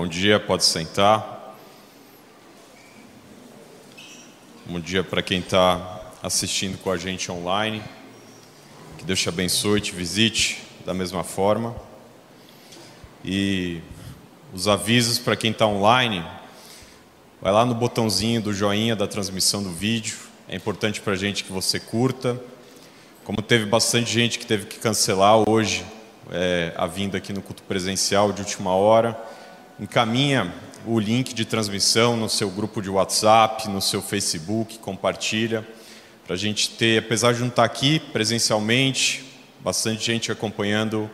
Bom dia, pode sentar. Bom dia para quem está assistindo com a gente online. Que Deus te abençoe, te visite da mesma forma. E os avisos para quem está online, vai lá no botãozinho do joinha da transmissão do vídeo. É importante para a gente que você curta. Como teve bastante gente que teve que cancelar hoje é, a vinda aqui no culto presencial de última hora, encaminha o link de transmissão no seu grupo de WhatsApp, no seu Facebook, compartilha, para a gente ter, apesar de não estar aqui presencialmente, bastante gente acompanhando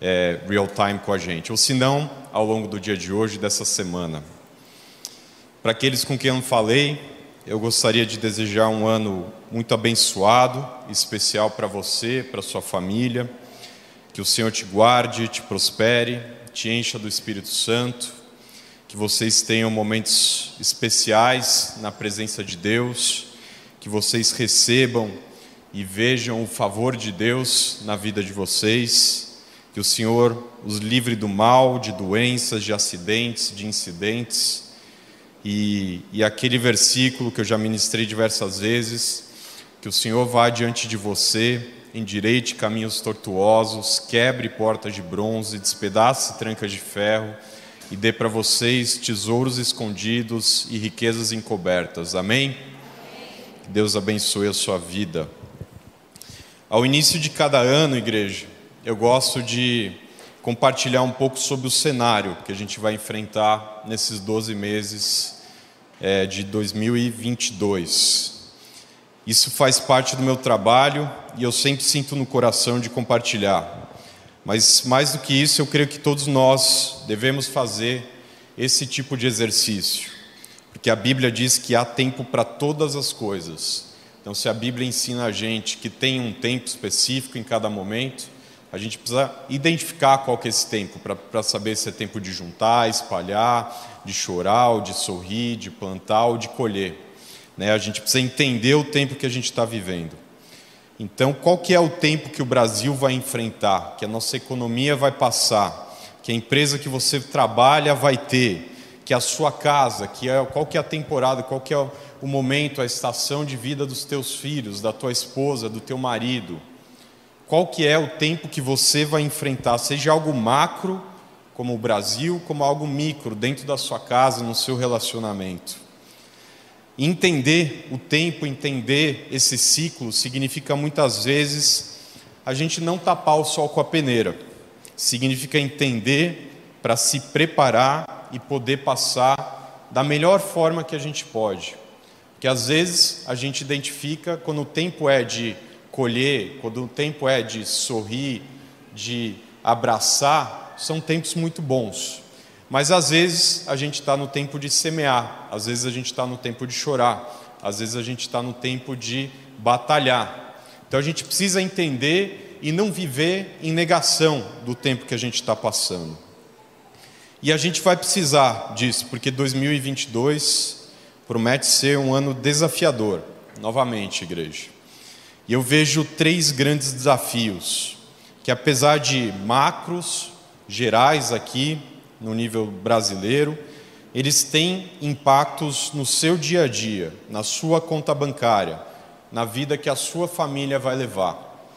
é, real time com a gente, ou se não, ao longo do dia de hoje, dessa semana. Para aqueles com quem eu não falei, eu gostaria de desejar um ano muito abençoado, especial para você, para sua família que o Senhor te guarde, te prospere, te encha do Espírito Santo, que vocês tenham momentos especiais na presença de Deus, que vocês recebam e vejam o favor de Deus na vida de vocês, que o Senhor os livre do mal, de doenças, de acidentes, de incidentes. E, e aquele versículo que eu já ministrei diversas vezes, que o Senhor vá diante de você endireite caminhos tortuosos, quebre portas de bronze, despedace trancas de ferro e dê para vocês tesouros escondidos e riquezas encobertas. Amém? Que Deus abençoe a sua vida. Ao início de cada ano, igreja, eu gosto de compartilhar um pouco sobre o cenário que a gente vai enfrentar nesses 12 meses é, de 2022. Isso faz parte do meu trabalho e eu sempre sinto no coração de compartilhar. Mas mais do que isso, eu creio que todos nós devemos fazer esse tipo de exercício, porque a Bíblia diz que há tempo para todas as coisas. Então, se a Bíblia ensina a gente que tem um tempo específico em cada momento, a gente precisa identificar qual que é esse tempo, para saber se é tempo de juntar, espalhar, de chorar, ou de sorrir, de plantar ou de colher. Né? A gente precisa entender o tempo que a gente está vivendo. Então, qual que é o tempo que o Brasil vai enfrentar, que a nossa economia vai passar, que a empresa que você trabalha vai ter, que a sua casa, que é, qual que é a temporada, qual que é o momento, a estação de vida dos teus filhos, da tua esposa, do teu marido. Qual que é o tempo que você vai enfrentar, seja algo macro, como o Brasil, como algo micro, dentro da sua casa, no seu relacionamento. Entender o tempo, entender esse ciclo, significa muitas vezes a gente não tapar o sol com a peneira. Significa entender para se preparar e poder passar da melhor forma que a gente pode. Porque às vezes a gente identifica quando o tempo é de colher, quando o tempo é de sorrir, de abraçar, são tempos muito bons. Mas às vezes a gente está no tempo de semear, às vezes a gente está no tempo de chorar, às vezes a gente está no tempo de batalhar. Então a gente precisa entender e não viver em negação do tempo que a gente está passando. E a gente vai precisar disso, porque 2022 promete ser um ano desafiador, novamente, igreja. E eu vejo três grandes desafios, que apesar de macros, gerais aqui, no nível brasileiro, eles têm impactos no seu dia a dia, na sua conta bancária, na vida que a sua família vai levar.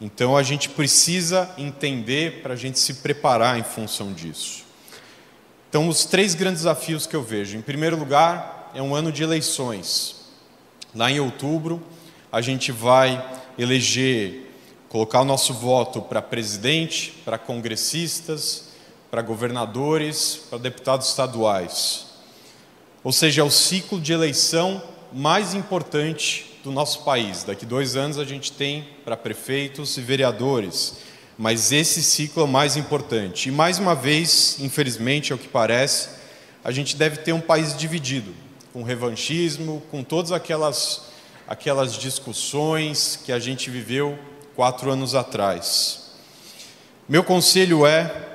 Então a gente precisa entender para a gente se preparar em função disso. Então, os três grandes desafios que eu vejo: em primeiro lugar, é um ano de eleições. Lá em outubro, a gente vai eleger, colocar o nosso voto para presidente, para congressistas, para governadores, para deputados estaduais. Ou seja, é o ciclo de eleição mais importante do nosso país. Daqui dois anos a gente tem para prefeitos e vereadores, mas esse ciclo é o mais importante. E mais uma vez, infelizmente, é o que parece, a gente deve ter um país dividido, com revanchismo, com todas aquelas, aquelas discussões que a gente viveu quatro anos atrás. Meu conselho é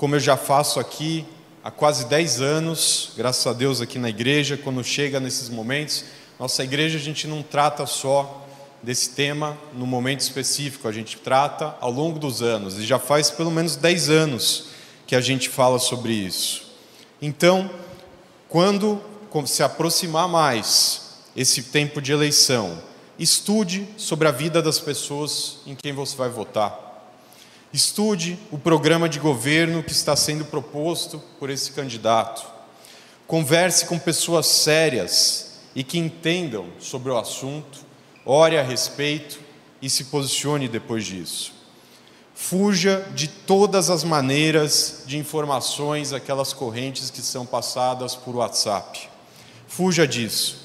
como eu já faço aqui há quase 10 anos, graças a Deus aqui na igreja, quando chega nesses momentos, nossa igreja a gente não trata só desse tema no momento específico, a gente trata ao longo dos anos, e já faz pelo menos 10 anos que a gente fala sobre isso. Então, quando se aproximar mais esse tempo de eleição, estude sobre a vida das pessoas em quem você vai votar. Estude o programa de governo que está sendo proposto por esse candidato. Converse com pessoas sérias e que entendam sobre o assunto, ore a respeito e se posicione depois disso. Fuja de todas as maneiras de informações, aquelas correntes que são passadas por WhatsApp. Fuja disso.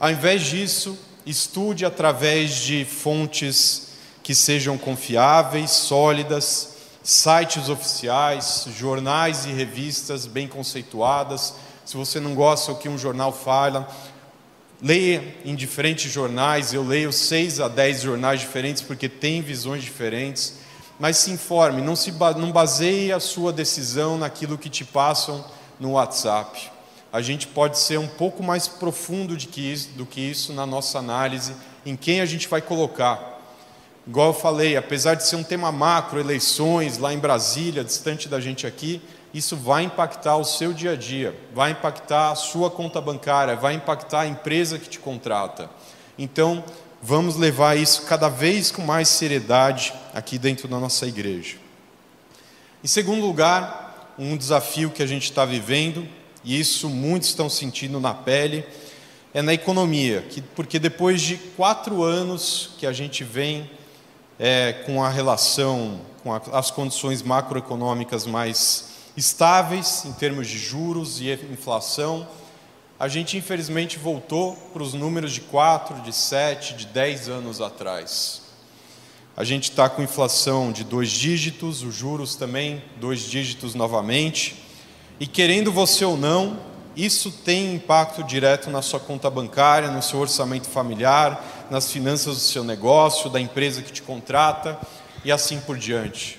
Ao invés disso, estude através de fontes que sejam confiáveis, sólidas, sites oficiais, jornais e revistas bem conceituadas. Se você não gosta do que um jornal fala, leia em diferentes jornais. Eu leio seis a dez jornais diferentes porque tem visões diferentes. Mas se informe, não, se, não baseie a sua decisão naquilo que te passam no WhatsApp. A gente pode ser um pouco mais profundo do que isso, do que isso na nossa análise, em quem a gente vai colocar Igual eu falei, apesar de ser um tema macro, eleições lá em Brasília, distante da gente aqui, isso vai impactar o seu dia a dia, vai impactar a sua conta bancária, vai impactar a empresa que te contrata. Então, vamos levar isso cada vez com mais seriedade aqui dentro da nossa igreja. Em segundo lugar, um desafio que a gente está vivendo, e isso muitos estão sentindo na pele, é na economia, que, porque depois de quatro anos que a gente vem é, com a relação, com a, as condições macroeconômicas mais estáveis em termos de juros e inflação, a gente infelizmente voltou para os números de 4, de 7, de 10 anos atrás. A gente está com inflação de dois dígitos, os juros também dois dígitos novamente, e querendo você ou não, isso tem impacto direto na sua conta bancária, no seu orçamento familiar, nas finanças do seu negócio, da empresa que te contrata e assim por diante.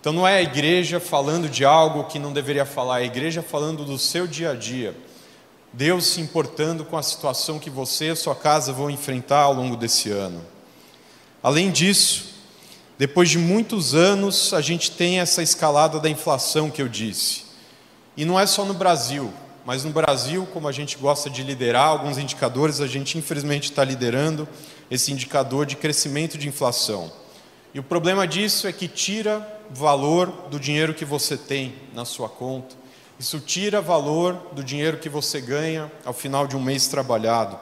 Então não é a igreja falando de algo que não deveria falar, é a igreja falando do seu dia a dia. Deus se importando com a situação que você e sua casa vão enfrentar ao longo desse ano. Além disso, depois de muitos anos, a gente tem essa escalada da inflação que eu disse. E não é só no Brasil, mas no Brasil, como a gente gosta de liderar alguns indicadores, a gente infelizmente está liderando esse indicador de crescimento de inflação. E o problema disso é que tira valor do dinheiro que você tem na sua conta. Isso tira valor do dinheiro que você ganha ao final de um mês trabalhado.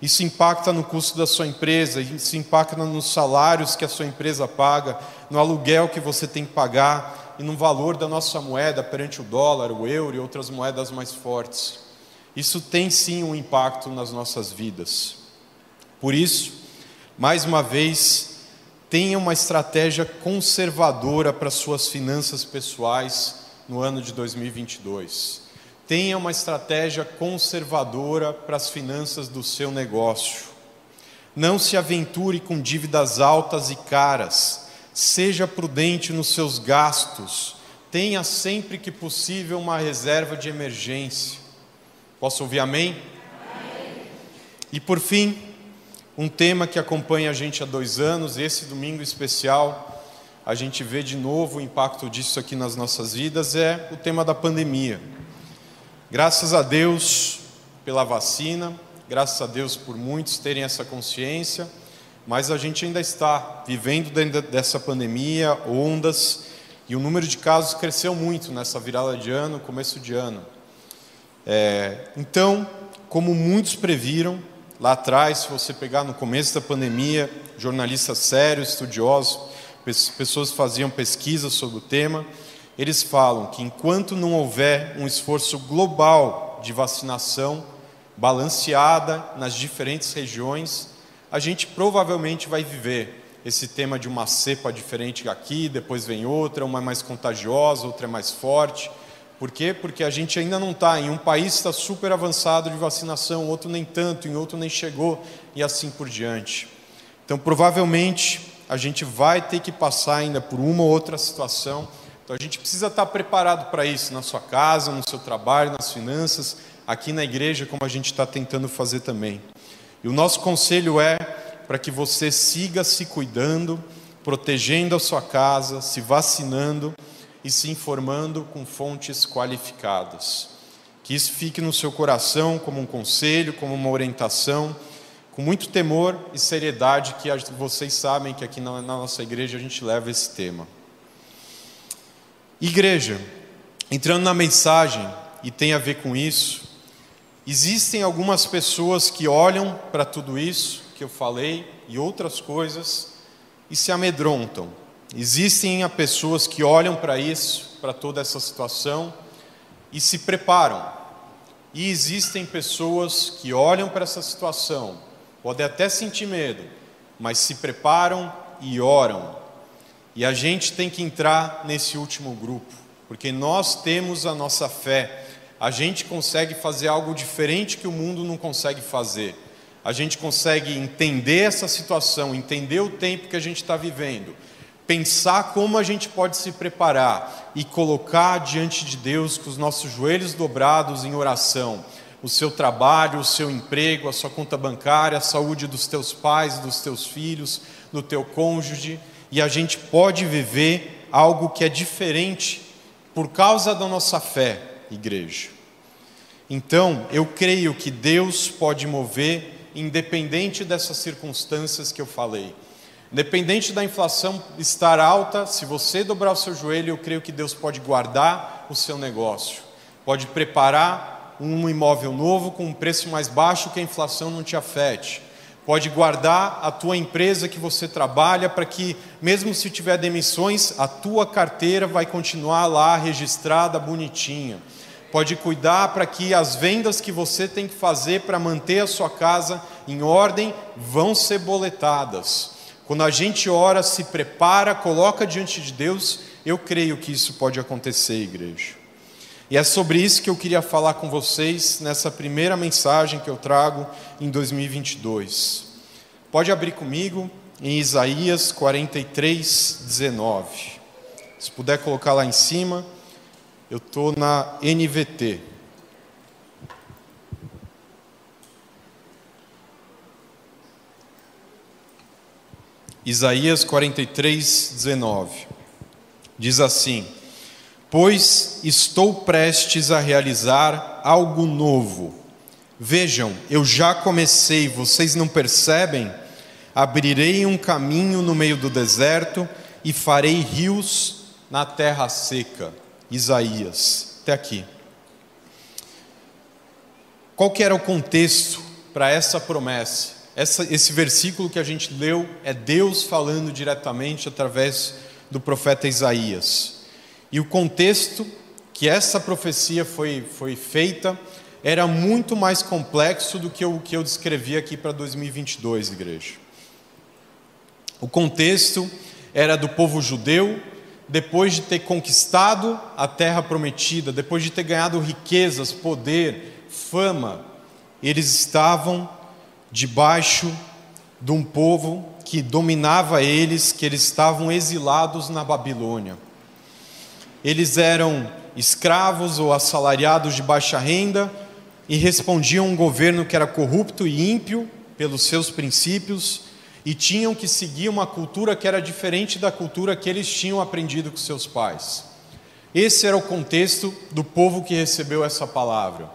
Isso impacta no custo da sua empresa, isso impacta nos salários que a sua empresa paga, no aluguel que você tem que pagar, e no valor da nossa moeda perante o dólar, o euro e outras moedas mais fortes. Isso tem sim um impacto nas nossas vidas. Por isso, mais uma vez, tenha uma estratégia conservadora para suas finanças pessoais no ano de 2022. Tenha uma estratégia conservadora para as finanças do seu negócio. Não se aventure com dívidas altas e caras Seja prudente nos seus gastos. Tenha sempre que possível uma reserva de emergência. Posso ouvir amém? amém? E por fim, um tema que acompanha a gente há dois anos, esse domingo especial, a gente vê de novo o impacto disso aqui nas nossas vidas, é o tema da pandemia. Graças a Deus pela vacina, graças a Deus por muitos terem essa consciência mas a gente ainda está vivendo dentro dessa pandemia, ondas, e o número de casos cresceu muito nessa virada de ano, começo de ano. É, então, como muitos previram, lá atrás, se você pegar no começo da pandemia, jornalistas sérios, estudiosos, pessoas faziam pesquisas sobre o tema, eles falam que enquanto não houver um esforço global de vacinação balanceada nas diferentes regiões, a gente provavelmente vai viver esse tema de uma cepa diferente aqui, depois vem outra, uma é mais contagiosa, outra é mais forte. Por quê? Porque a gente ainda não está. Em um país está super avançado de vacinação, outro nem tanto, em outro nem chegou, e assim por diante. Então, provavelmente, a gente vai ter que passar ainda por uma ou outra situação. Então, a gente precisa estar preparado para isso, na sua casa, no seu trabalho, nas finanças, aqui na igreja, como a gente está tentando fazer também. E o nosso conselho é para que você siga se cuidando, protegendo a sua casa, se vacinando e se informando com fontes qualificadas. Que isso fique no seu coração como um conselho, como uma orientação, com muito temor e seriedade, que vocês sabem que aqui na nossa igreja a gente leva esse tema. Igreja, entrando na mensagem, e tem a ver com isso, existem algumas pessoas que olham para tudo isso que eu falei e outras coisas e se amedrontam. Existem pessoas que olham para isso, para toda essa situação e se preparam. E existem pessoas que olham para essa situação, podem até sentir medo, mas se preparam e oram. E a gente tem que entrar nesse último grupo, porque nós temos a nossa fé. A gente consegue fazer algo diferente que o mundo não consegue fazer. A gente consegue entender essa situação, entender o tempo que a gente está vivendo, pensar como a gente pode se preparar e colocar diante de Deus com os nossos joelhos dobrados em oração, o seu trabalho, o seu emprego, a sua conta bancária, a saúde dos teus pais, dos teus filhos, do teu cônjuge, e a gente pode viver algo que é diferente por causa da nossa fé, igreja. Então, eu creio que Deus pode mover independente dessas circunstâncias que eu falei. Independente da inflação estar alta, se você dobrar o seu joelho, eu creio que Deus pode guardar o seu negócio, pode preparar um imóvel novo com um preço mais baixo que a inflação não te afete, pode guardar a tua empresa que você trabalha para que, mesmo se tiver demissões, a tua carteira vai continuar lá registrada bonitinha pode cuidar para que as vendas que você tem que fazer para manter a sua casa em ordem vão ser boletadas. Quando a gente ora, se prepara, coloca diante de Deus, eu creio que isso pode acontecer, igreja. E é sobre isso que eu queria falar com vocês nessa primeira mensagem que eu trago em 2022. Pode abrir comigo em Isaías 43, 19. Se puder colocar lá em cima. Eu estou na NVT. Isaías 43, 19. Diz assim: Pois estou prestes a realizar algo novo. Vejam, eu já comecei, vocês não percebem? Abrirei um caminho no meio do deserto e farei rios na terra seca. Isaías, até aqui. Qual que era o contexto para essa promessa? Essa, esse versículo que a gente leu é Deus falando diretamente através do profeta Isaías. E o contexto que essa profecia foi, foi feita era muito mais complexo do que o que eu descrevi aqui para 2022, igreja. O contexto era do povo judeu depois de ter conquistado a terra prometida, depois de ter ganhado riquezas, poder, fama, eles estavam debaixo de um povo que dominava eles, que eles estavam exilados na Babilônia. Eles eram escravos ou assalariados de baixa renda e respondiam a um governo que era corrupto e ímpio pelos seus princípios e tinham que seguir uma cultura que era diferente da cultura que eles tinham aprendido com seus pais. Esse era o contexto do povo que recebeu essa palavra.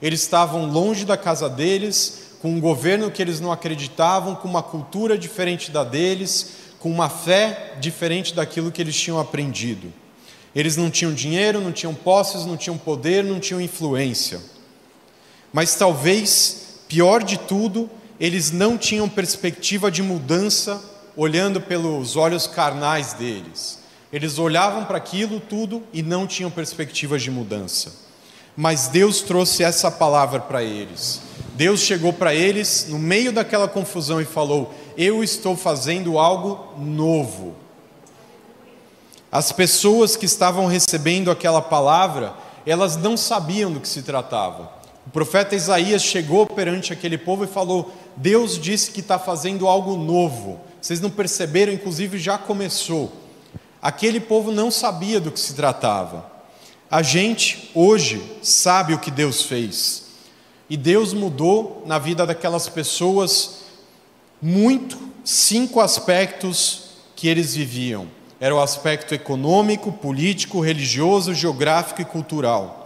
Eles estavam longe da casa deles, com um governo que eles não acreditavam, com uma cultura diferente da deles, com uma fé diferente daquilo que eles tinham aprendido. Eles não tinham dinheiro, não tinham posses, não tinham poder, não tinham influência. Mas talvez, pior de tudo, eles não tinham perspectiva de mudança olhando pelos olhos carnais deles. Eles olhavam para aquilo tudo e não tinham perspectiva de mudança. Mas Deus trouxe essa palavra para eles. Deus chegou para eles no meio daquela confusão e falou: Eu estou fazendo algo novo. As pessoas que estavam recebendo aquela palavra, elas não sabiam do que se tratava. O profeta Isaías chegou perante aquele povo e falou: Deus disse que está fazendo algo novo. Vocês não perceberam, inclusive já começou. Aquele povo não sabia do que se tratava. A gente hoje sabe o que Deus fez. E Deus mudou na vida daquelas pessoas muito cinco aspectos que eles viviam. era o aspecto econômico, político, religioso, geográfico e cultural.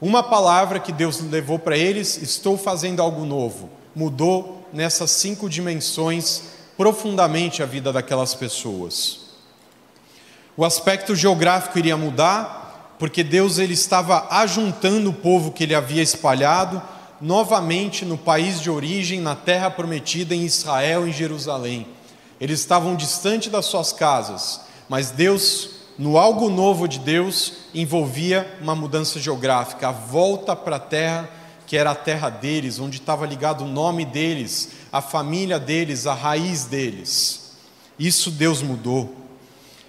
Uma palavra que Deus levou para eles: estou fazendo algo novo. Mudou nessas cinco dimensões profundamente a vida daquelas pessoas. O aspecto geográfico iria mudar, porque Deus ele estava ajuntando o povo que ele havia espalhado novamente no país de origem, na terra prometida em Israel, em Jerusalém. Eles estavam distante das suas casas, mas Deus, no algo novo de Deus, envolvia uma mudança geográfica, a volta para a terra que era a terra deles, onde estava ligado o nome deles, a família deles, a raiz deles. Isso Deus mudou.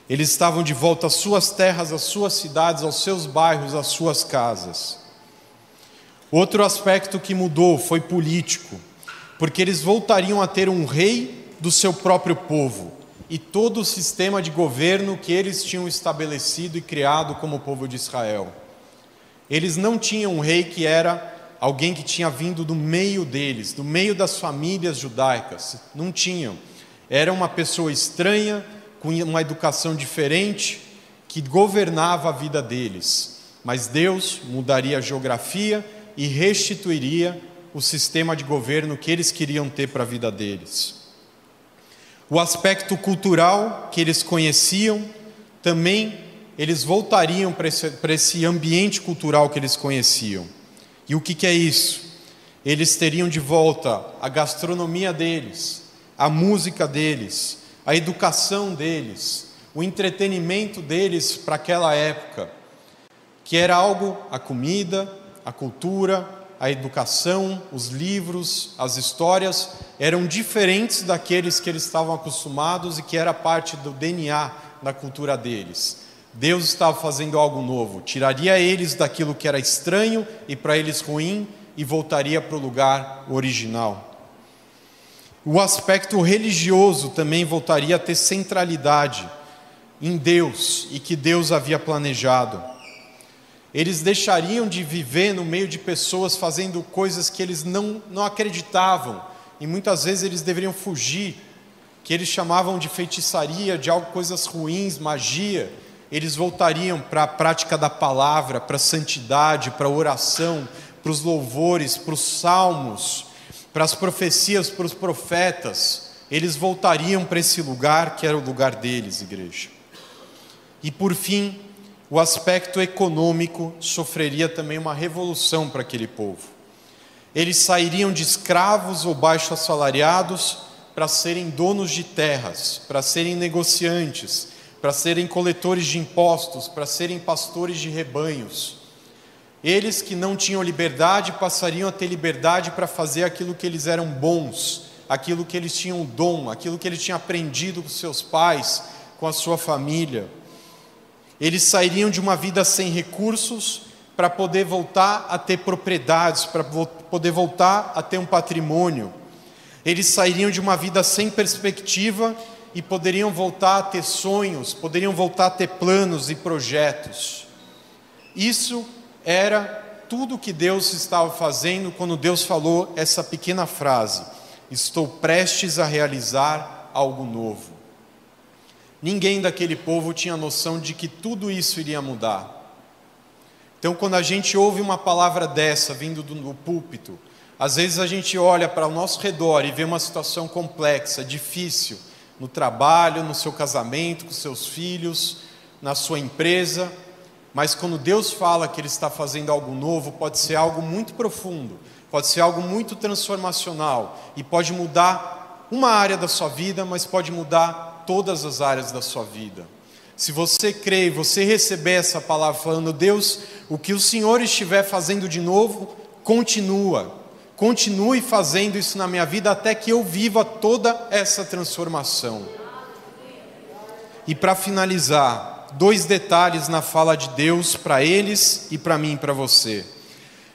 Eles estavam de volta às suas terras, às suas cidades, aos seus bairros, às suas casas. Outro aspecto que mudou foi político, porque eles voltariam a ter um rei do seu próprio povo e todo o sistema de governo que eles tinham estabelecido e criado como povo de Israel. Eles não tinham um rei que era alguém que tinha vindo do meio deles, do meio das famílias judaicas. Não tinham. Era uma pessoa estranha, com uma educação diferente, que governava a vida deles. Mas Deus mudaria a geografia e restituiria o sistema de governo que eles queriam ter para a vida deles. O aspecto cultural que eles conheciam, também eles voltariam para esse, esse ambiente cultural que eles conheciam. E o que, que é isso? Eles teriam de volta a gastronomia deles, a música deles, a educação deles, o entretenimento deles para aquela época, que era algo, a comida, a cultura, a educação, os livros, as histórias eram diferentes daqueles que eles estavam acostumados e que era parte do DNA da cultura deles. Deus estava fazendo algo novo, tiraria eles daquilo que era estranho e para eles ruim e voltaria para o lugar original. O aspecto religioso também voltaria a ter centralidade em Deus e que Deus havia planejado. Eles deixariam de viver no meio de pessoas fazendo coisas que eles não, não acreditavam, e muitas vezes eles deveriam fugir, que eles chamavam de feitiçaria, de algo, coisas ruins, magia. Eles voltariam para a prática da palavra, para a santidade, para a oração, para os louvores, para os salmos, para as profecias, para os profetas. Eles voltariam para esse lugar que era o lugar deles, igreja. E por fim, o aspecto econômico sofreria também uma revolução para aquele povo. Eles sairiam de escravos ou baixo assalariados para serem donos de terras, para serem negociantes, para serem coletores de impostos, para serem pastores de rebanhos. Eles que não tinham liberdade passariam a ter liberdade para fazer aquilo que eles eram bons, aquilo que eles tinham dom, aquilo que eles tinham aprendido com seus pais, com a sua família. Eles sairiam de uma vida sem recursos para poder voltar a ter propriedades, para poder voltar a ter um patrimônio. Eles sairiam de uma vida sem perspectiva e poderiam voltar a ter sonhos, poderiam voltar a ter planos e projetos. Isso era tudo que Deus estava fazendo quando Deus falou essa pequena frase: Estou prestes a realizar algo novo. Ninguém daquele povo tinha noção de que tudo isso iria mudar. Então, quando a gente ouve uma palavra dessa vindo do púlpito, às vezes a gente olha para o nosso redor e vê uma situação complexa, difícil, no trabalho, no seu casamento, com seus filhos, na sua empresa, mas quando Deus fala que Ele está fazendo algo novo, pode ser algo muito profundo, pode ser algo muito transformacional e pode mudar uma área da sua vida, mas pode mudar todas as áreas da sua vida. Se você crê e você receber essa palavra falando, Deus, o que o Senhor estiver fazendo de novo, continua. Continue fazendo isso na minha vida até que eu viva toda essa transformação. E para finalizar, dois detalhes na fala de Deus para eles e para mim e para você.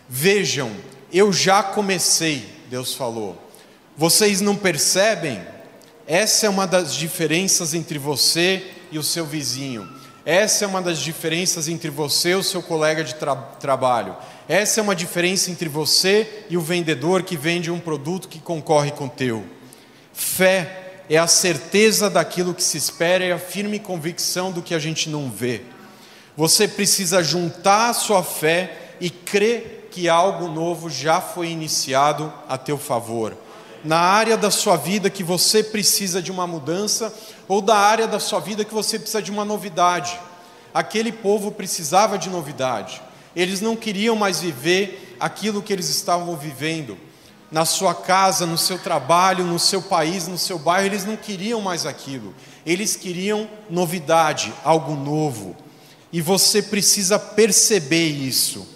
Vejam, eu já comecei, Deus falou. Vocês não percebem? Essa é uma das diferenças entre você e o seu vizinho. Essa é uma das diferenças entre você e o seu colega de tra trabalho. Essa é uma diferença entre você e o vendedor que vende um produto que concorre com o teu. Fé é a certeza daquilo que se espera e a firme convicção do que a gente não vê. Você precisa juntar a sua fé e crer que algo novo já foi iniciado a teu favor. Na área da sua vida que você precisa de uma mudança, ou da área da sua vida que você precisa de uma novidade. Aquele povo precisava de novidade. Eles não queriam mais viver aquilo que eles estavam vivendo. Na sua casa, no seu trabalho, no seu país, no seu bairro, eles não queriam mais aquilo. Eles queriam novidade, algo novo. E você precisa perceber isso.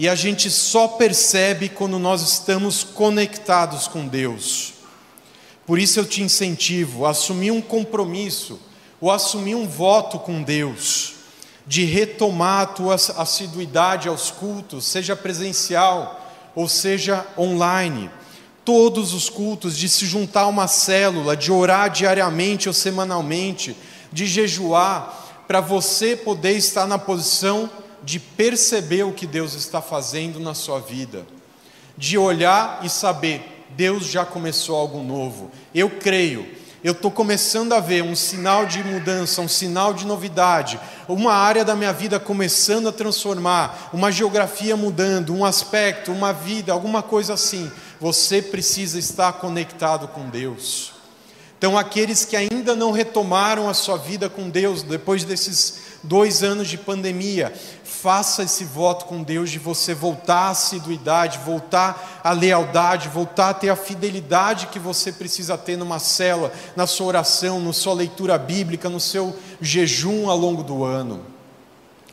E a gente só percebe quando nós estamos conectados com Deus. Por isso eu te incentivo a assumir um compromisso, ou assumir um voto com Deus, de retomar a tua assiduidade aos cultos, seja presencial ou seja online. Todos os cultos, de se juntar a uma célula, de orar diariamente ou semanalmente, de jejuar, para você poder estar na posição de perceber o que Deus está fazendo na sua vida, de olhar e saber Deus já começou algo novo. Eu creio, eu estou começando a ver um sinal de mudança, um sinal de novidade, uma área da minha vida começando a transformar, uma geografia mudando, um aspecto, uma vida, alguma coisa assim. Você precisa estar conectado com Deus. Então, aqueles que ainda não retomaram a sua vida com Deus, depois desses dois anos de pandemia, faça esse voto com Deus de você voltar à assiduidade, voltar à lealdade, voltar a ter a fidelidade que você precisa ter numa cela, na sua oração, na sua leitura bíblica, no seu jejum ao longo do ano.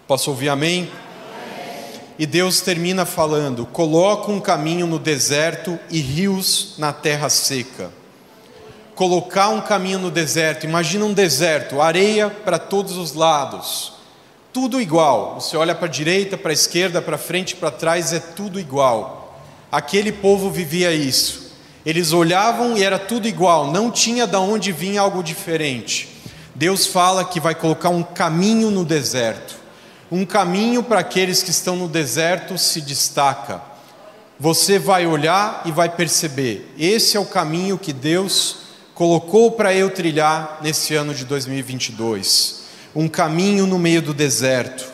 Posso ouvir amém? E Deus termina falando: coloca um caminho no deserto e rios na terra seca. Colocar um caminho no deserto, imagina um deserto, areia para todos os lados tudo igual. Você olha para a direita, para a esquerda, para frente, para trás, é tudo igual. Aquele povo vivia isso. Eles olhavam e era tudo igual, não tinha de onde vir algo diferente. Deus fala que vai colocar um caminho no deserto. Um caminho para aqueles que estão no deserto se destaca. Você vai olhar e vai perceber: esse é o caminho que Deus colocou para eu trilhar nesse ano de 2022 um caminho no meio do deserto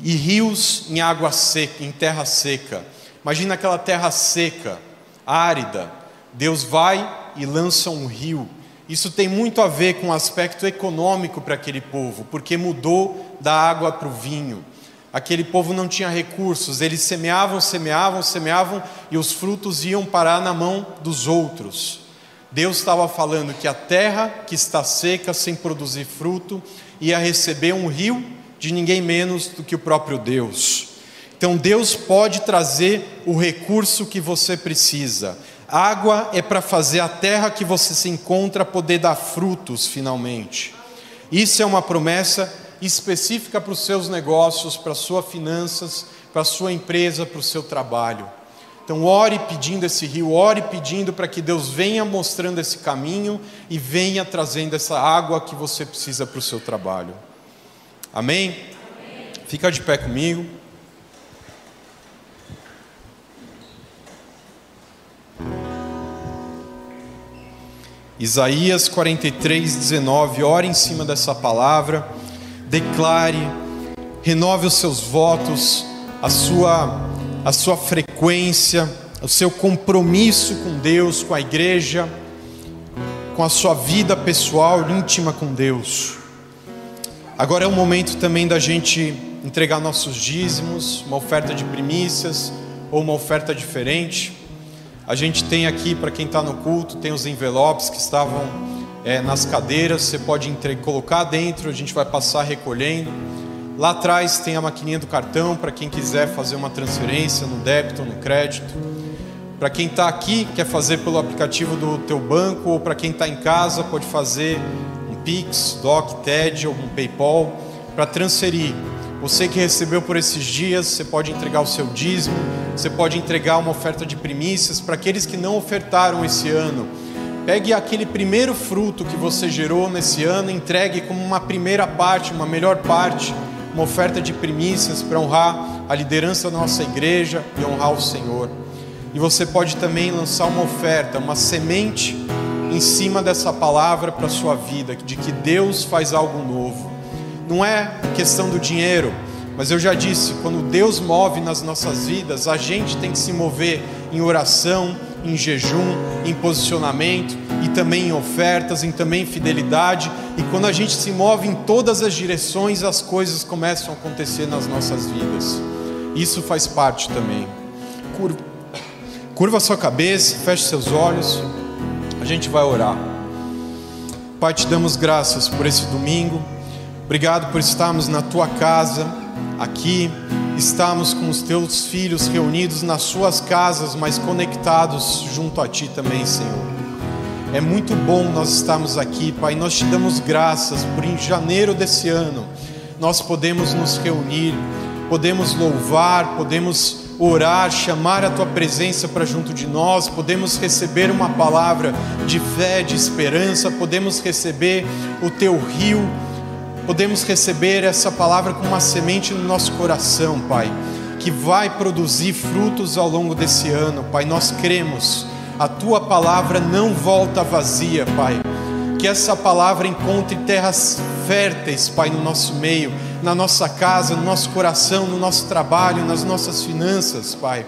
e rios em água seca, em terra seca. Imagina aquela terra seca, árida. Deus vai e lança um rio. Isso tem muito a ver com o aspecto econômico para aquele povo, porque mudou da água para o vinho. Aquele povo não tinha recursos, eles semeavam, semeavam, semeavam e os frutos iam parar na mão dos outros. Deus estava falando que a terra que está seca, sem produzir fruto, ia receber um rio de ninguém menos do que o próprio Deus. Então Deus pode trazer o recurso que você precisa. Água é para fazer a terra que você se encontra poder dar frutos finalmente. Isso é uma promessa específica para os seus negócios, para as suas finanças, para a sua empresa, para o seu trabalho. Então, ore pedindo esse rio, ore pedindo para que Deus venha mostrando esse caminho e venha trazendo essa água que você precisa para o seu trabalho. Amém? Amém? Fica de pé comigo. Isaías 43, 19. Ore em cima dessa palavra, declare, renove os seus votos, a sua a sua frequência, o seu compromisso com Deus, com a igreja, com a sua vida pessoal, íntima com Deus. Agora é o momento também da gente entregar nossos dízimos, uma oferta de primícias ou uma oferta diferente. A gente tem aqui, para quem está no culto, tem os envelopes que estavam é, nas cadeiras, você pode entre... colocar dentro, a gente vai passar recolhendo. Lá atrás tem a maquininha do cartão para quem quiser fazer uma transferência no débito ou no crédito. Para quem está aqui, quer fazer pelo aplicativo do teu banco, ou para quem está em casa, pode fazer um Pix, Doc, TED ou um PayPal para transferir. Você que recebeu por esses dias, você pode entregar o seu dízimo, você pode entregar uma oferta de primícias para aqueles que não ofertaram esse ano. Pegue aquele primeiro fruto que você gerou nesse ano, entregue como uma primeira parte, uma melhor parte uma oferta de primícias para honrar a liderança da nossa igreja e honrar o Senhor. E você pode também lançar uma oferta, uma semente em cima dessa palavra para a sua vida, de que Deus faz algo novo. Não é questão do dinheiro, mas eu já disse, quando Deus move nas nossas vidas, a gente tem que se mover em oração, em jejum, em posicionamento e também em ofertas, em também em fidelidade. E quando a gente se move em todas as direções, as coisas começam a acontecer nas nossas vidas. Isso faz parte também. Curva, curva sua cabeça, feche seus olhos. A gente vai orar. Pai, te damos graças por esse domingo. Obrigado por estarmos na tua casa, aqui, estarmos com os teus filhos reunidos nas suas casas, mas conectados junto a ti também, Senhor. É muito bom nós estarmos aqui, Pai. Nós te damos graças por em janeiro desse ano nós podemos nos reunir, podemos louvar, podemos orar, chamar a tua presença para junto de nós, podemos receber uma palavra de fé, de esperança, podemos receber o teu rio, podemos receber essa palavra como uma semente no nosso coração, Pai, que vai produzir frutos ao longo desse ano, Pai. Nós cremos, a tua palavra não volta vazia, Pai. Que essa palavra encontre terras férteis, Pai, no nosso meio na nossa casa, no nosso coração, no nosso trabalho, nas nossas finanças, Pai.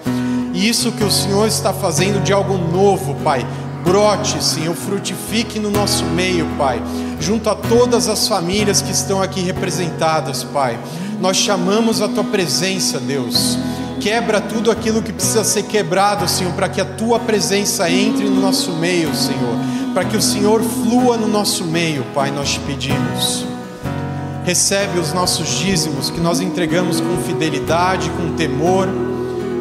E isso que o Senhor está fazendo de algo novo, Pai. Brote, Senhor, frutifique no nosso meio, Pai, junto a todas as famílias que estão aqui representadas, Pai. Nós chamamos a Tua presença, Deus. Quebra tudo aquilo que precisa ser quebrado, Senhor, para que a Tua presença entre no nosso meio, Senhor. Para que o Senhor flua no nosso meio, Pai, nós te pedimos recebe os nossos dízimos que nós entregamos com fidelidade, com temor,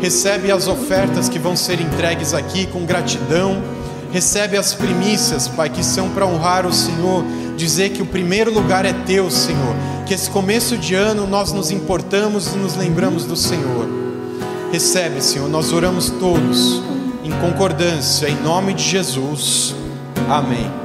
recebe as ofertas que vão ser entregues aqui com gratidão, recebe as primícias, Pai, que são para honrar o Senhor, dizer que o primeiro lugar é teu, Senhor, que esse começo de ano nós nos importamos e nos lembramos do Senhor. Recebe, Senhor, nós oramos todos em concordância, em nome de Jesus. Amém.